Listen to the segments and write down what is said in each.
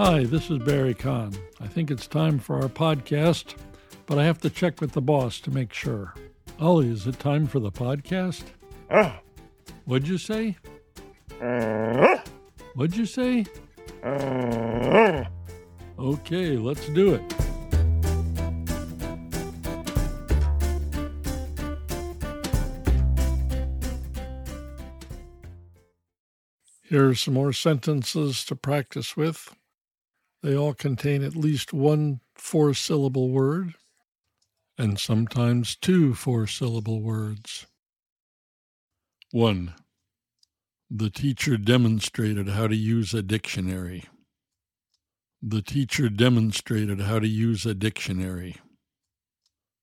Hi, this is Barry Kahn. I think it's time for our podcast, but I have to check with the boss to make sure. Ollie, is it time for the podcast? Ah. What'd you say? Ah. What'd you say? Ah. Okay, let's do it. Here are some more sentences to practice with. They all contain at least one four syllable word and sometimes two four syllable words. 1. The teacher demonstrated how to use a dictionary. The teacher demonstrated how to use a dictionary.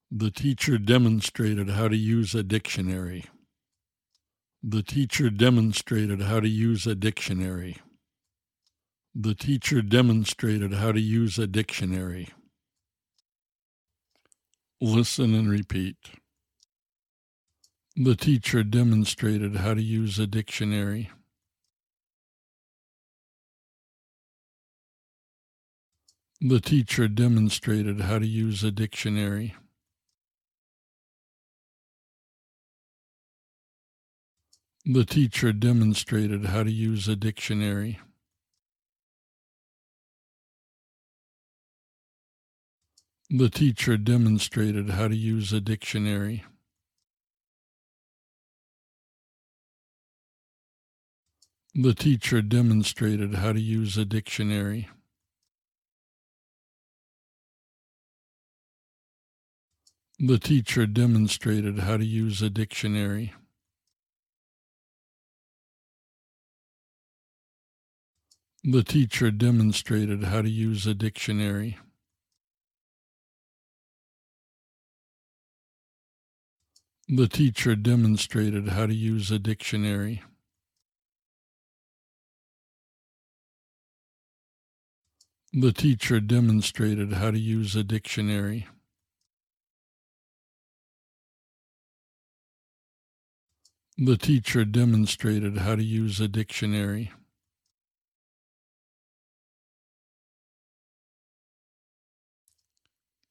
The teacher demonstrated how to use a dictionary. The teacher demonstrated how to use a dictionary. The teacher demonstrated how to use a dictionary. Listen and repeat. The teacher demonstrated how to use a dictionary. The teacher demonstrated how to use a dictionary. The teacher demonstrated how to use a dictionary. The teacher demonstrated how to use a dictionary. The teacher demonstrated how to use a dictionary. The teacher demonstrated how to use a dictionary. The teacher demonstrated how to use a dictionary. The teacher demonstrated how to use a dictionary. The teacher demonstrated how to use a dictionary. The teacher demonstrated how to use a dictionary.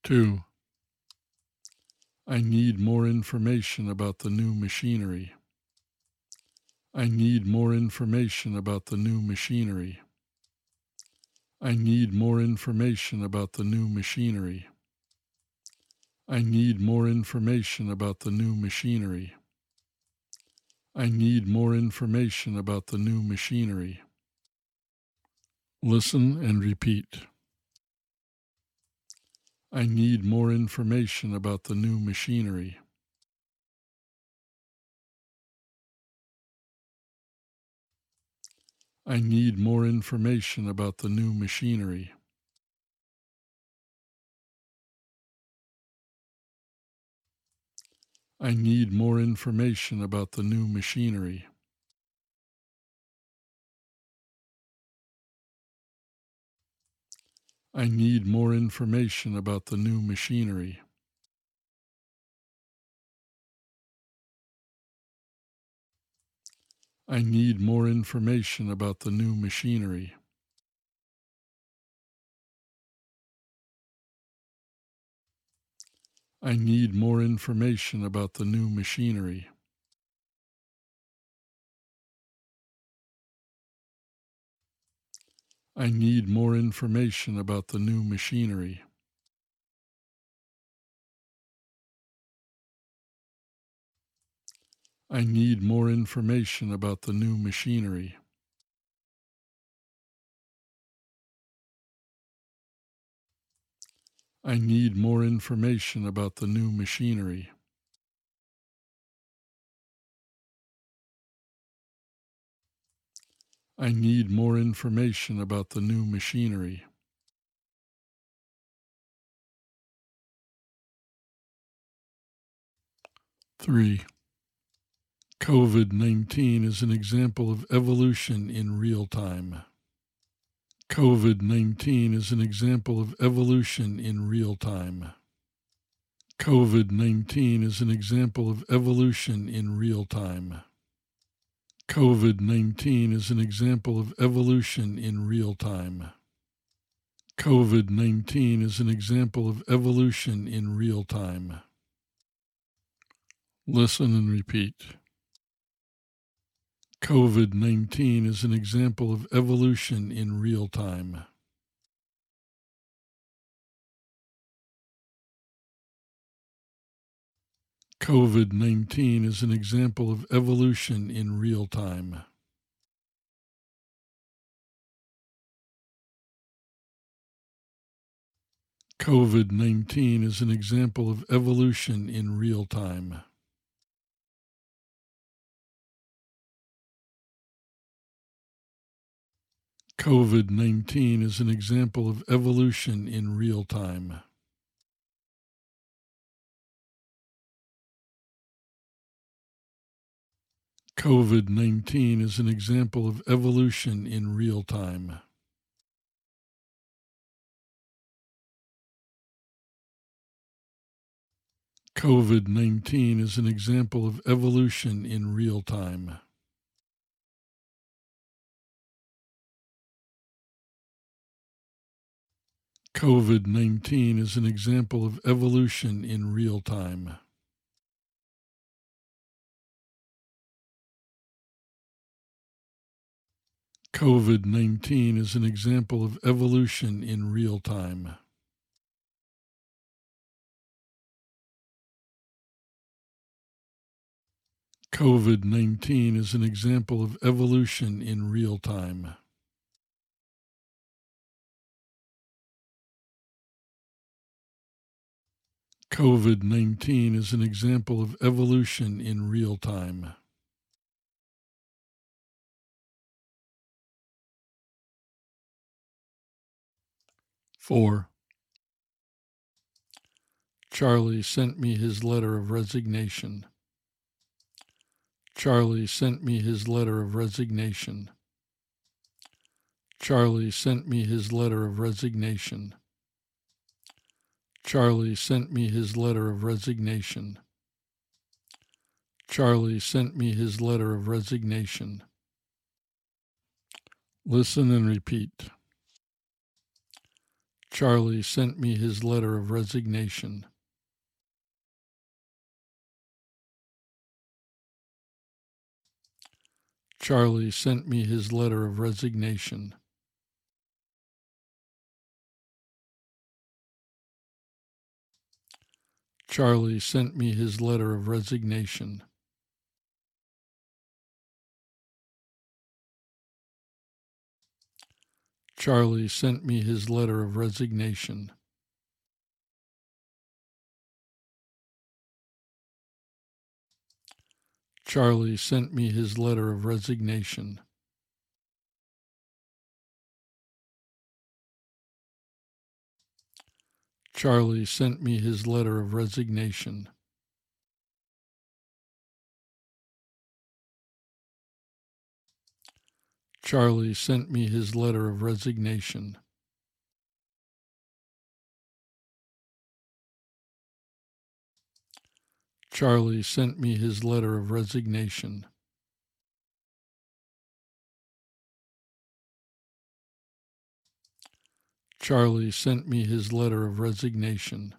Two. I need more information about the new machinery. I need more information about the new machinery. I need more information about the new machinery. I need more information about the new machinery. I need more information about the new machinery. Listen and repeat. I need more information about the new machinery. I need more information about the new machinery. I need more information about the new machinery. I need more information about the new machinery. I need more information about the new machinery. I need more information about the new machinery. I need more information about the new machinery. I need more information about the new machinery. I need more information about the new machinery. I need more information about the new machinery. Three. COVID 19 is an example of evolution in real time. COVID 19 is an example of evolution in real time. COVID 19 is an example of evolution in real time. COVID 19 is an example of evolution in real time. COVID 19 is an example of evolution in real time. Listen and repeat. COVID 19 is an example of evolution in real time. COVID 19 is an example of evolution in real time. COVID 19 is an example of evolution in real time. COVID 19 is an example of evolution in real time. COVID 19 is an example of evolution in real time. COVID 19 is an example of evolution in real time. COVID 19 is an example of evolution in real time. COVID 19 is an example of evolution in real time. COVID 19 is an example of evolution in real time. COVID 19 is an example of evolution in real time. Four. Charlie sent me his letter of resignation. Charlie sent me his letter of resignation. Charlie sent me his letter of resignation. Charlie sent me his letter of resignation. Charlie sent me his letter of resignation. Listen and repeat. Charlie sent me his letter of resignation. Charlie sent me his letter of resignation. Charlie sent me his letter of resignation. Charlie sent me his letter of resignation. Charlie sent me his letter of resignation. Charlie sent me his letter of resignation. Charlie sent me his letter of resignation. Charlie sent me his letter of resignation. Charlie sent me his letter of resignation.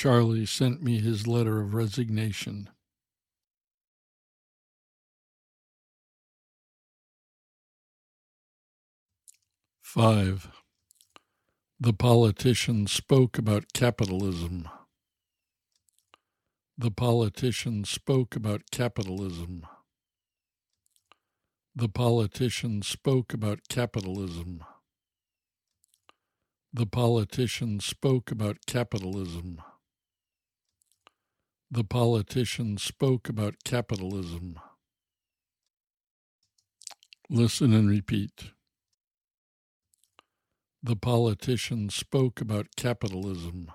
Charlie sent me his letter of resignation. Five. The politician spoke about capitalism. The politician spoke about capitalism. The politician spoke about capitalism. The politician spoke about capitalism. The politician spoke about capitalism. Listen and repeat. The politician spoke about capitalism.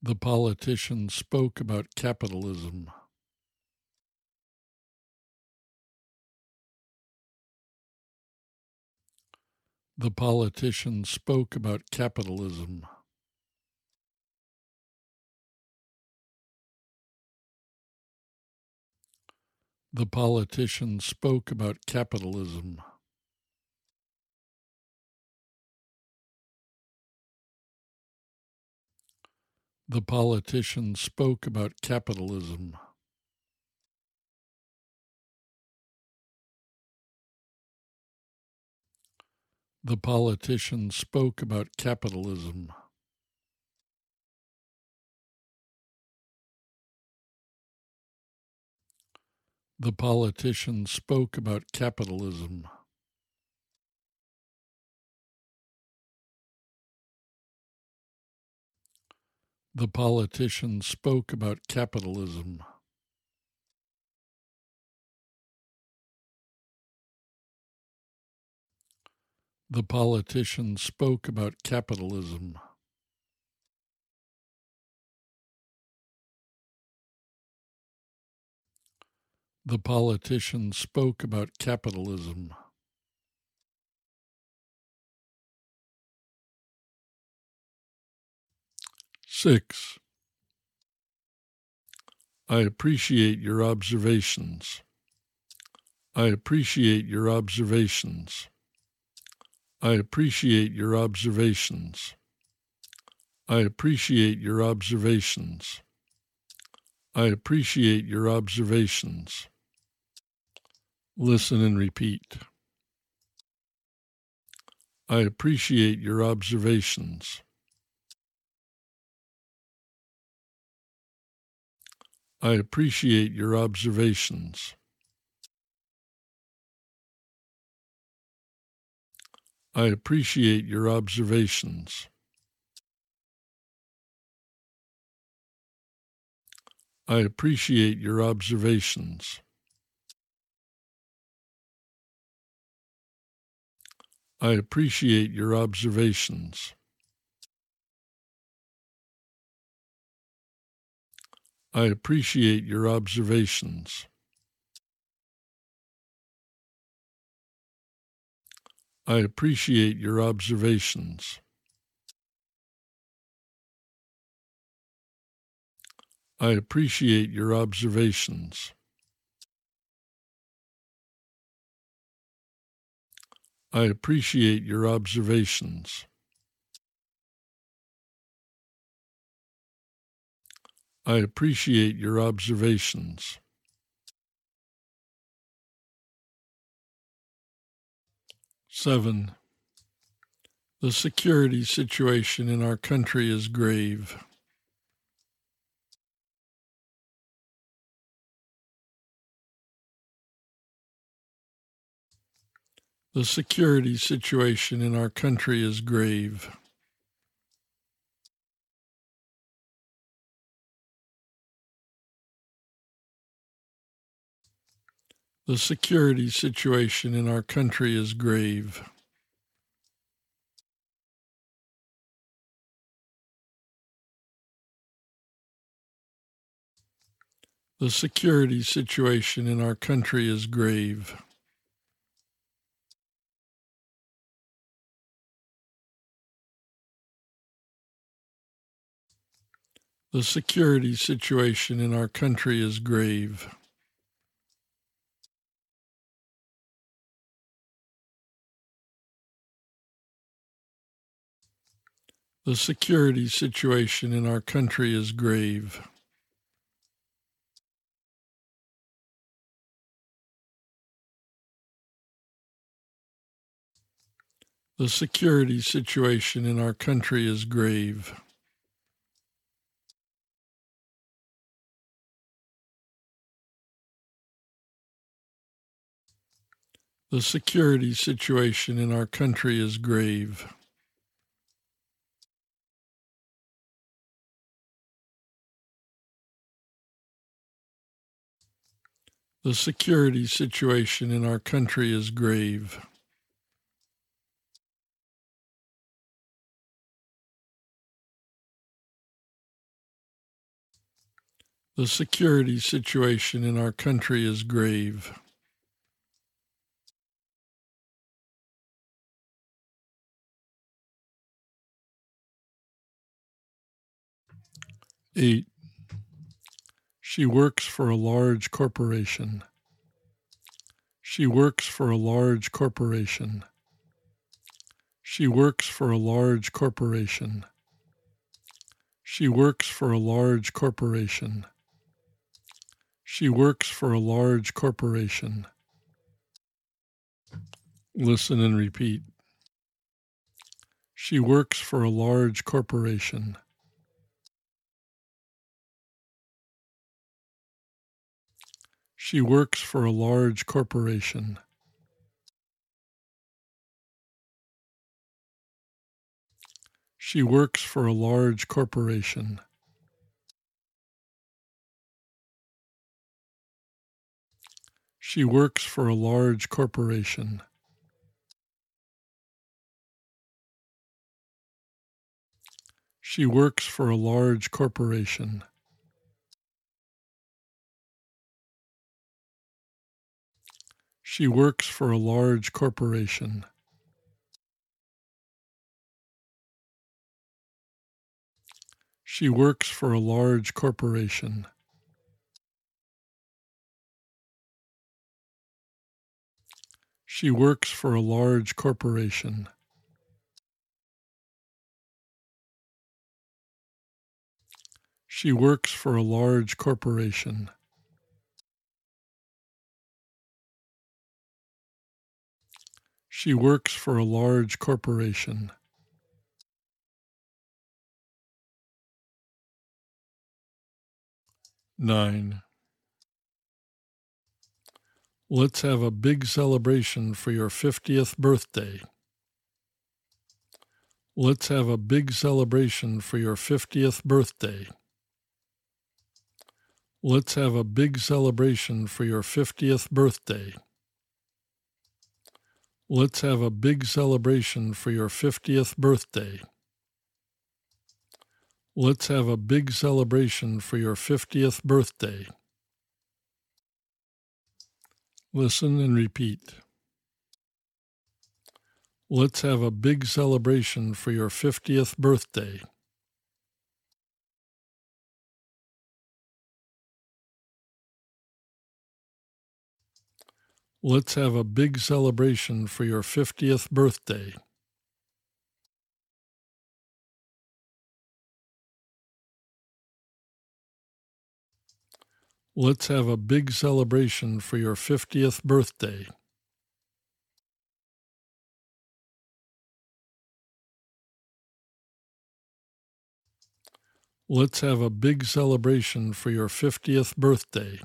The politician spoke about capitalism. the politician spoke about capitalism. The politician spoke about capitalism. The politician spoke about capitalism. The politician spoke about capitalism. The politician spoke about capitalism. The politician spoke about capitalism. The politician spoke about capitalism. The politician spoke about capitalism. Six. I appreciate your observations. I appreciate your observations. I appreciate your observations. I appreciate your observations. I appreciate your observations. Listen and repeat. I appreciate your observations. I appreciate your observations. I appreciate your observations. I appreciate your observations. I appreciate your observations. I appreciate your observations. I appreciate your observations. I appreciate your observations. I appreciate your observations. I appreciate your observations. Seven. The security situation in our country is grave. The security situation in our country is grave. The security situation in our country is grave. The security situation in our country is grave. The security situation in our country is grave. The security situation in our country is grave. The security situation in our country is grave. The security situation in our country is grave. The security situation in our country is grave. The security situation in our country is grave. Eight. She works for a large corporation. She works for a large corporation. She works for a large corporation. She works for a large corporation. She works for a large corporation. Listen and repeat. She works for a large corporation. She works for a large corporation. She works for a large corporation. She works for a large corporation. She works for a large corporation. She works for a large corporation. She works for a large corporation. She works for a large corporation. She works for a large corporation. She works for a large corporation. Nine. Let's have a big celebration for your 50th birthday. Let's have a big celebration for your 50th birthday. Let's have a big celebration for your 50th birthday. Let's have a big celebration for your 50th birthday. Let's have a big celebration for your 50th birthday. Listen and repeat. Let's have a big celebration for your 50th birthday. Let's have a big celebration for your 50th birthday. Let's have a big celebration for your 50th birthday. Let's have a big celebration for your 50th birthday.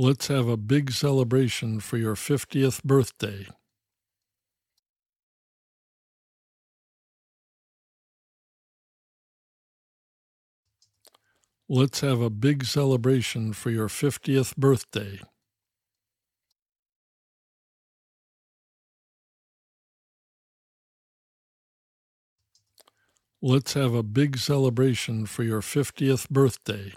Let's have a big celebration for your 50th birthday. Let's have a big celebration for your 50th birthday. Let's have a big celebration for your 50th birthday.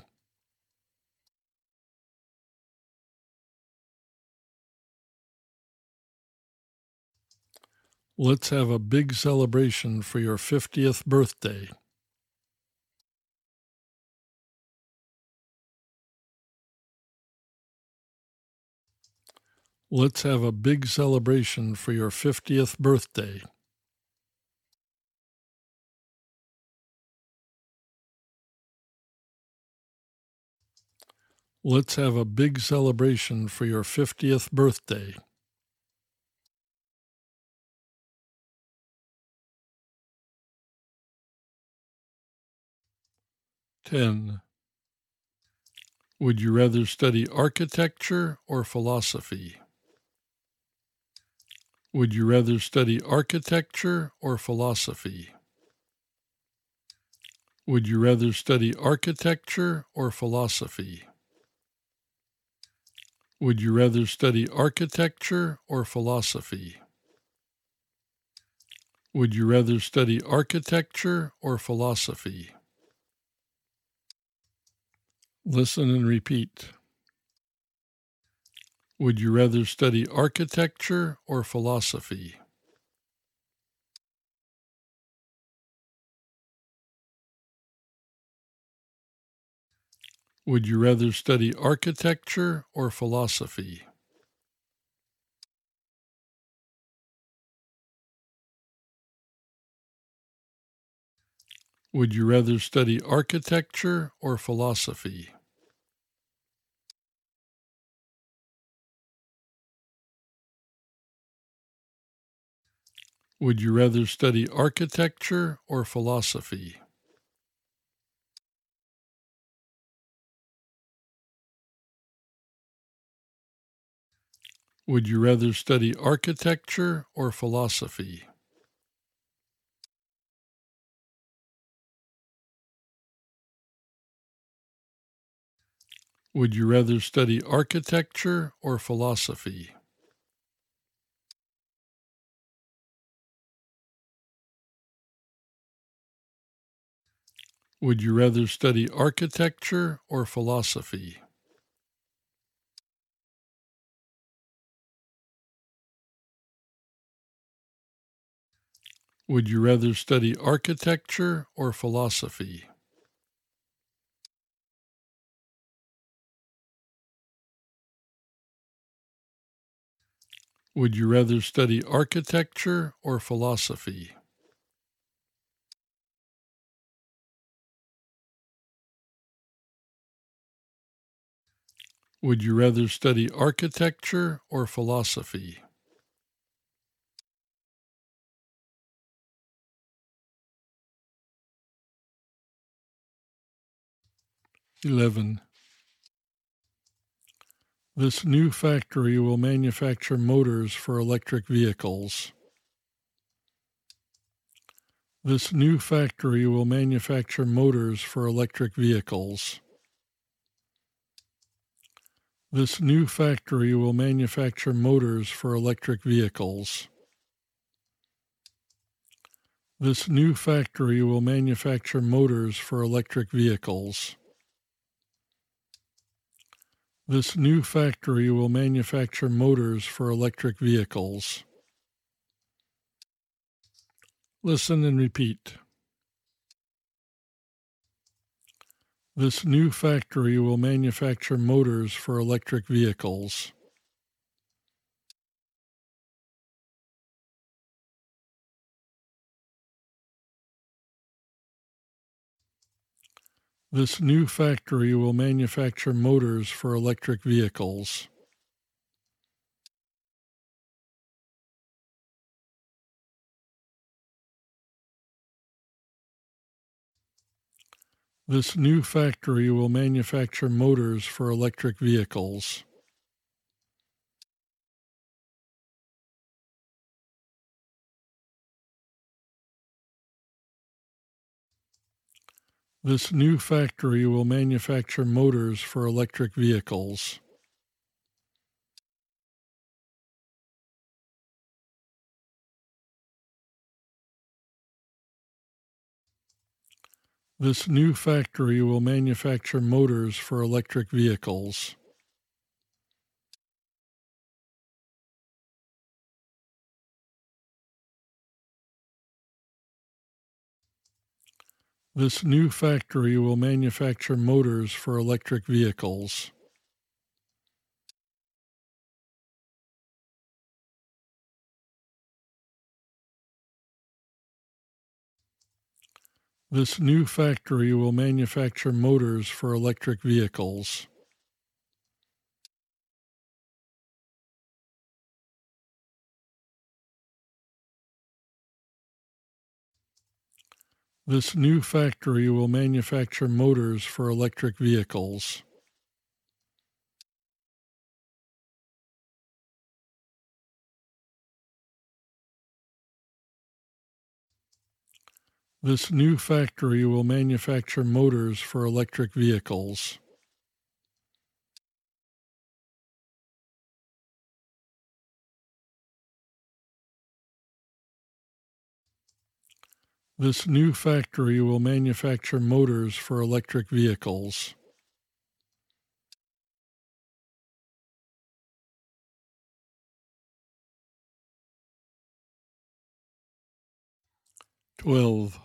Let's have a big celebration for your 50th birthday. Let's have a big celebration for your 50th birthday. Let's have a big celebration for your 50th birthday. Ten. Would you rather study architecture or philosophy? Would you rather study architecture or philosophy? Would you rather study architecture or philosophy? Would you rather study architecture or philosophy? Would you rather study architecture or philosophy? Listen and repeat. Would you rather study architecture or philosophy? Would you rather study architecture or philosophy? Would you rather study architecture or philosophy? Would you rather study architecture or philosophy? Would you rather study architecture or philosophy? Would you rather study architecture or philosophy? Would you rather study architecture or philosophy? Would you rather study architecture or philosophy? Would you rather study architecture or philosophy? Would you rather study architecture or philosophy? Eleven. This new factory will manufacture motors for electric vehicles. This new factory will manufacture motors for electric vehicles. This new factory will manufacture motors for electric vehicles. This new factory will manufacture motors for electric vehicles. This new factory will manufacture motors for electric vehicles. Listen and repeat. This new factory will manufacture motors for electric vehicles. This new factory will manufacture motors for electric vehicles. This new factory will manufacture motors for electric vehicles. This new factory will manufacture motors for electric vehicles. This new factory will manufacture motors for electric vehicles. This new factory will manufacture motors for electric vehicles. This new factory will manufacture motors for electric vehicles. This new factory will manufacture motors for electric vehicles. This new factory will manufacture motors for electric vehicles. This new factory will manufacture motors for electric vehicles. Twelve.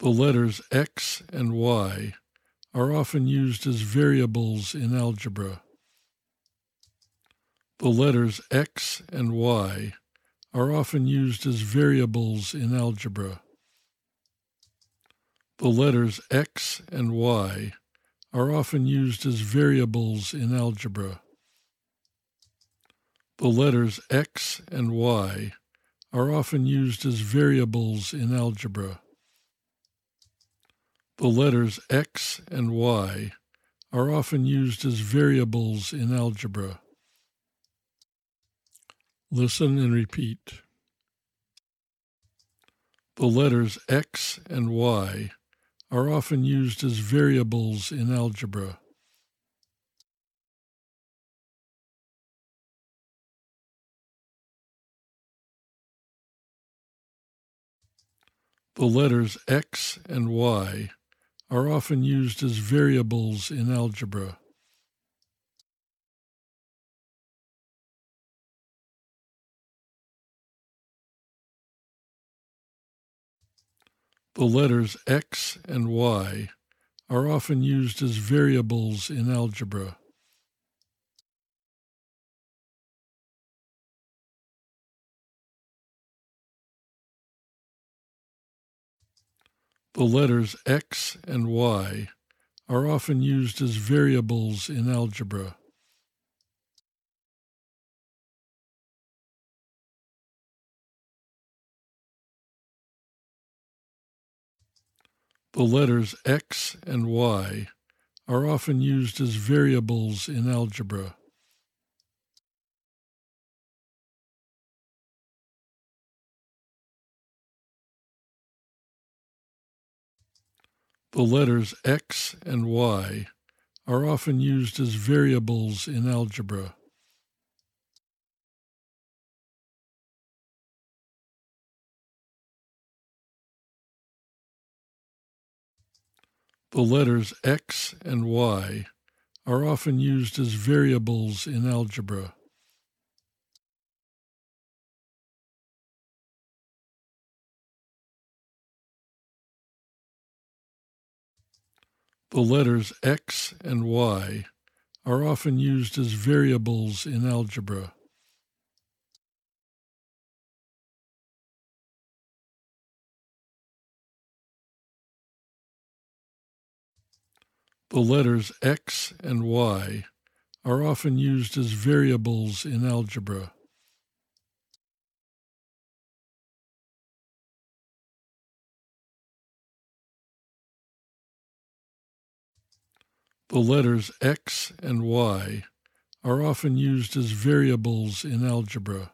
The letters X and Y are often used as variables in algebra. The letters x and y are often used as variables in algebra. The letters x and y are often used as variables in algebra. The letters x and y are often used as variables in algebra. The letters x and y are often used as variables in algebra. Listen and repeat. The letters x and y are often used as variables in algebra. The letters x and y are often used as variables in algebra. The letters x and y are often used as variables in algebra. The letters x and y are often used as variables in algebra. The letters x and y are often used as variables in algebra. The letters x and y are often used as variables in algebra. The letters x and y are often used as variables in algebra. The letters x and y are often used as variables in algebra. The letters x and y are often used as variables in algebra. The letters x and y are often used as variables in algebra.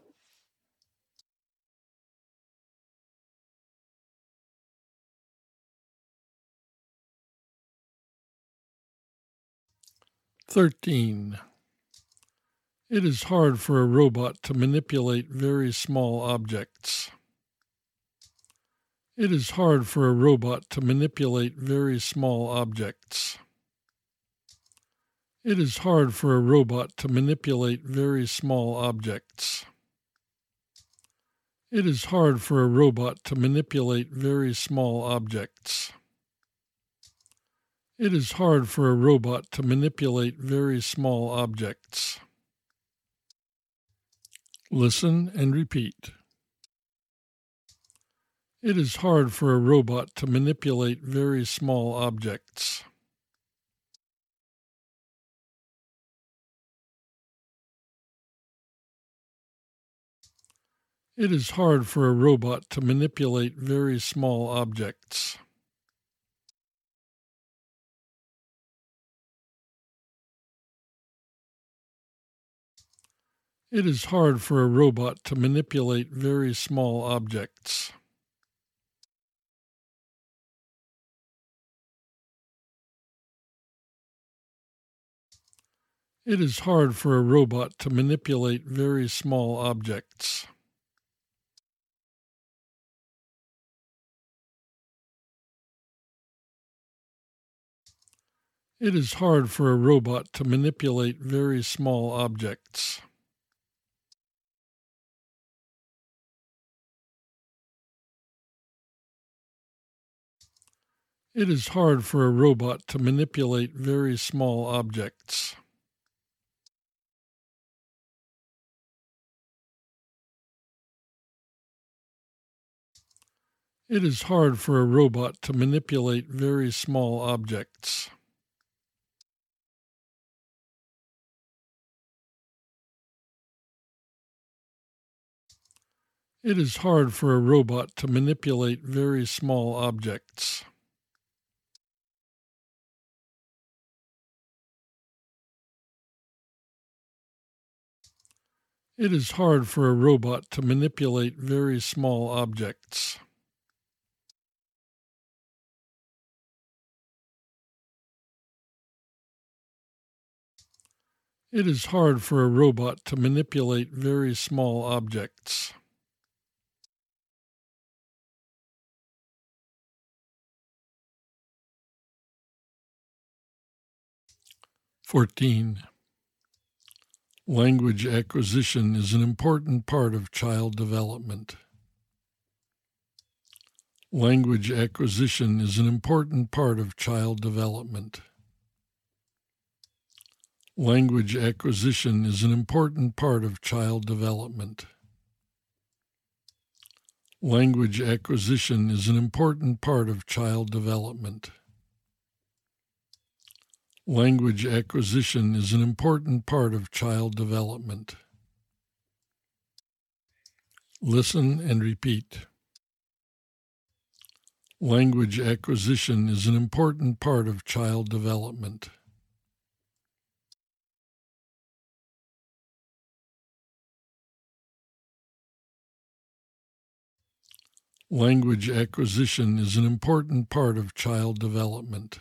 Thirteen. It is hard for a robot to manipulate very small objects. It is hard for a robot to manipulate very small objects. It is hard for a robot to manipulate very small objects. It is hard for a robot to manipulate very small objects. It is hard for a robot to manipulate very small objects. Listen and repeat. It is hard for a robot to manipulate very small objects. It is hard for a robot to manipulate very small objects. It is hard for a robot to manipulate very small objects. It is hard for a robot to manipulate very small objects. It is hard for a robot to manipulate very small objects. It is hard for a robot to manipulate very small objects. It is hard for a robot to manipulate very small objects. It is hard for a robot to manipulate very small objects. It is hard for a robot to manipulate very small objects. It is hard for a robot to manipulate very small objects. Fourteen. Language acquisition is an important part of child development. Language acquisition is an important part of child development. Language acquisition is an important part of child development. Language acquisition is an important part of child development. Language acquisition is an important part of child development. Listen and repeat. Language acquisition is an important part of child development. Language acquisition is an important part of child development.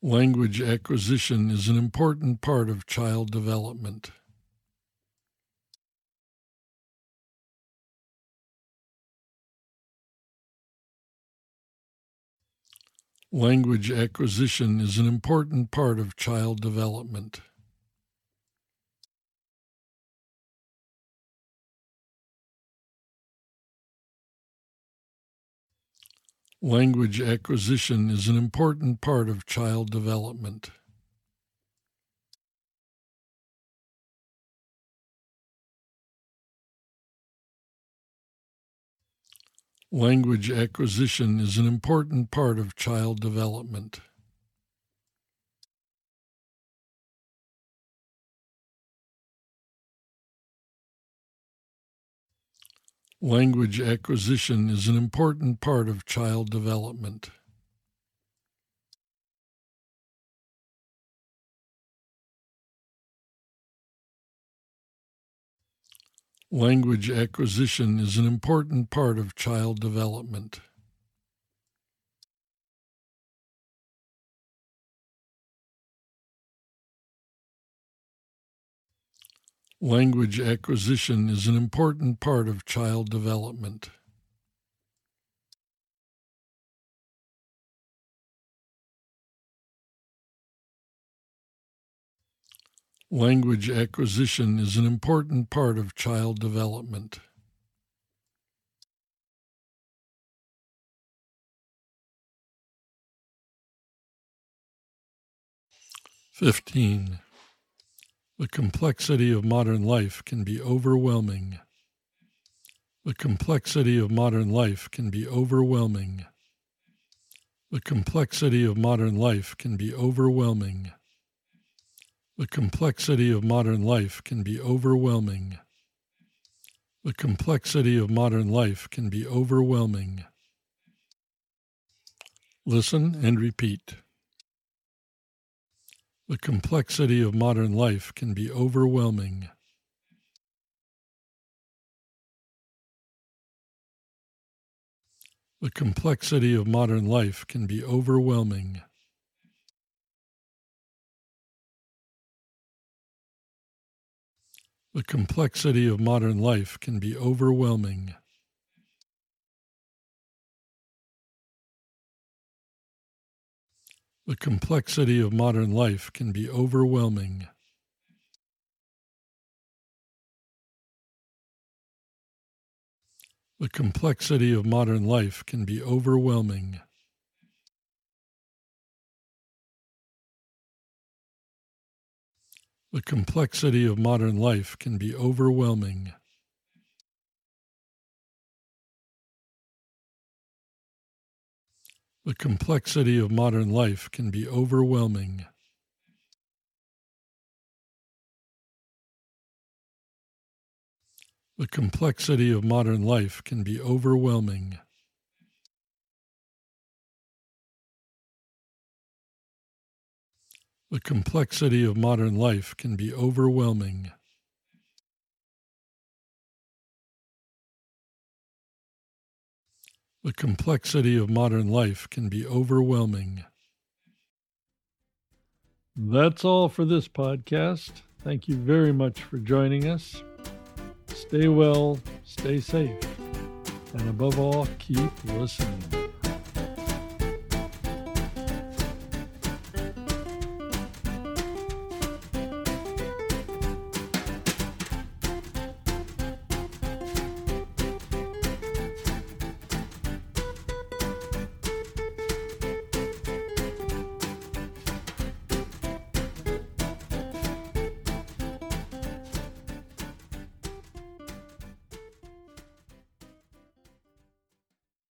Language acquisition is an important part of child development. Language acquisition is an important part of child development. Language acquisition is an important part of child development. Language acquisition is an important part of child development. Language acquisition is an important part of child development. Language acquisition is an important part of child development. Language acquisition is an important part of child development. Language acquisition is an important part of child development. Fifteen. The complexity of modern life can be overwhelming. The complexity of modern life can be overwhelming. The complexity of modern life can be overwhelming. The complexity of modern life can be overwhelming. The complexity of modern life can be overwhelming. Listen and repeat. The complexity of modern life can be overwhelming. The complexity of modern life can be overwhelming. The complexity of modern life can be overwhelming. The complexity of modern life can be overwhelming. The complexity of modern life can be overwhelming. The complexity of modern life can be overwhelming. The complexity of modern life can be overwhelming. The complexity of modern life can be overwhelming. The complexity of modern life can be overwhelming. The complexity of modern life can be overwhelming. That's all for this podcast. Thank you very much for joining us. Stay well, stay safe, and above all, keep listening.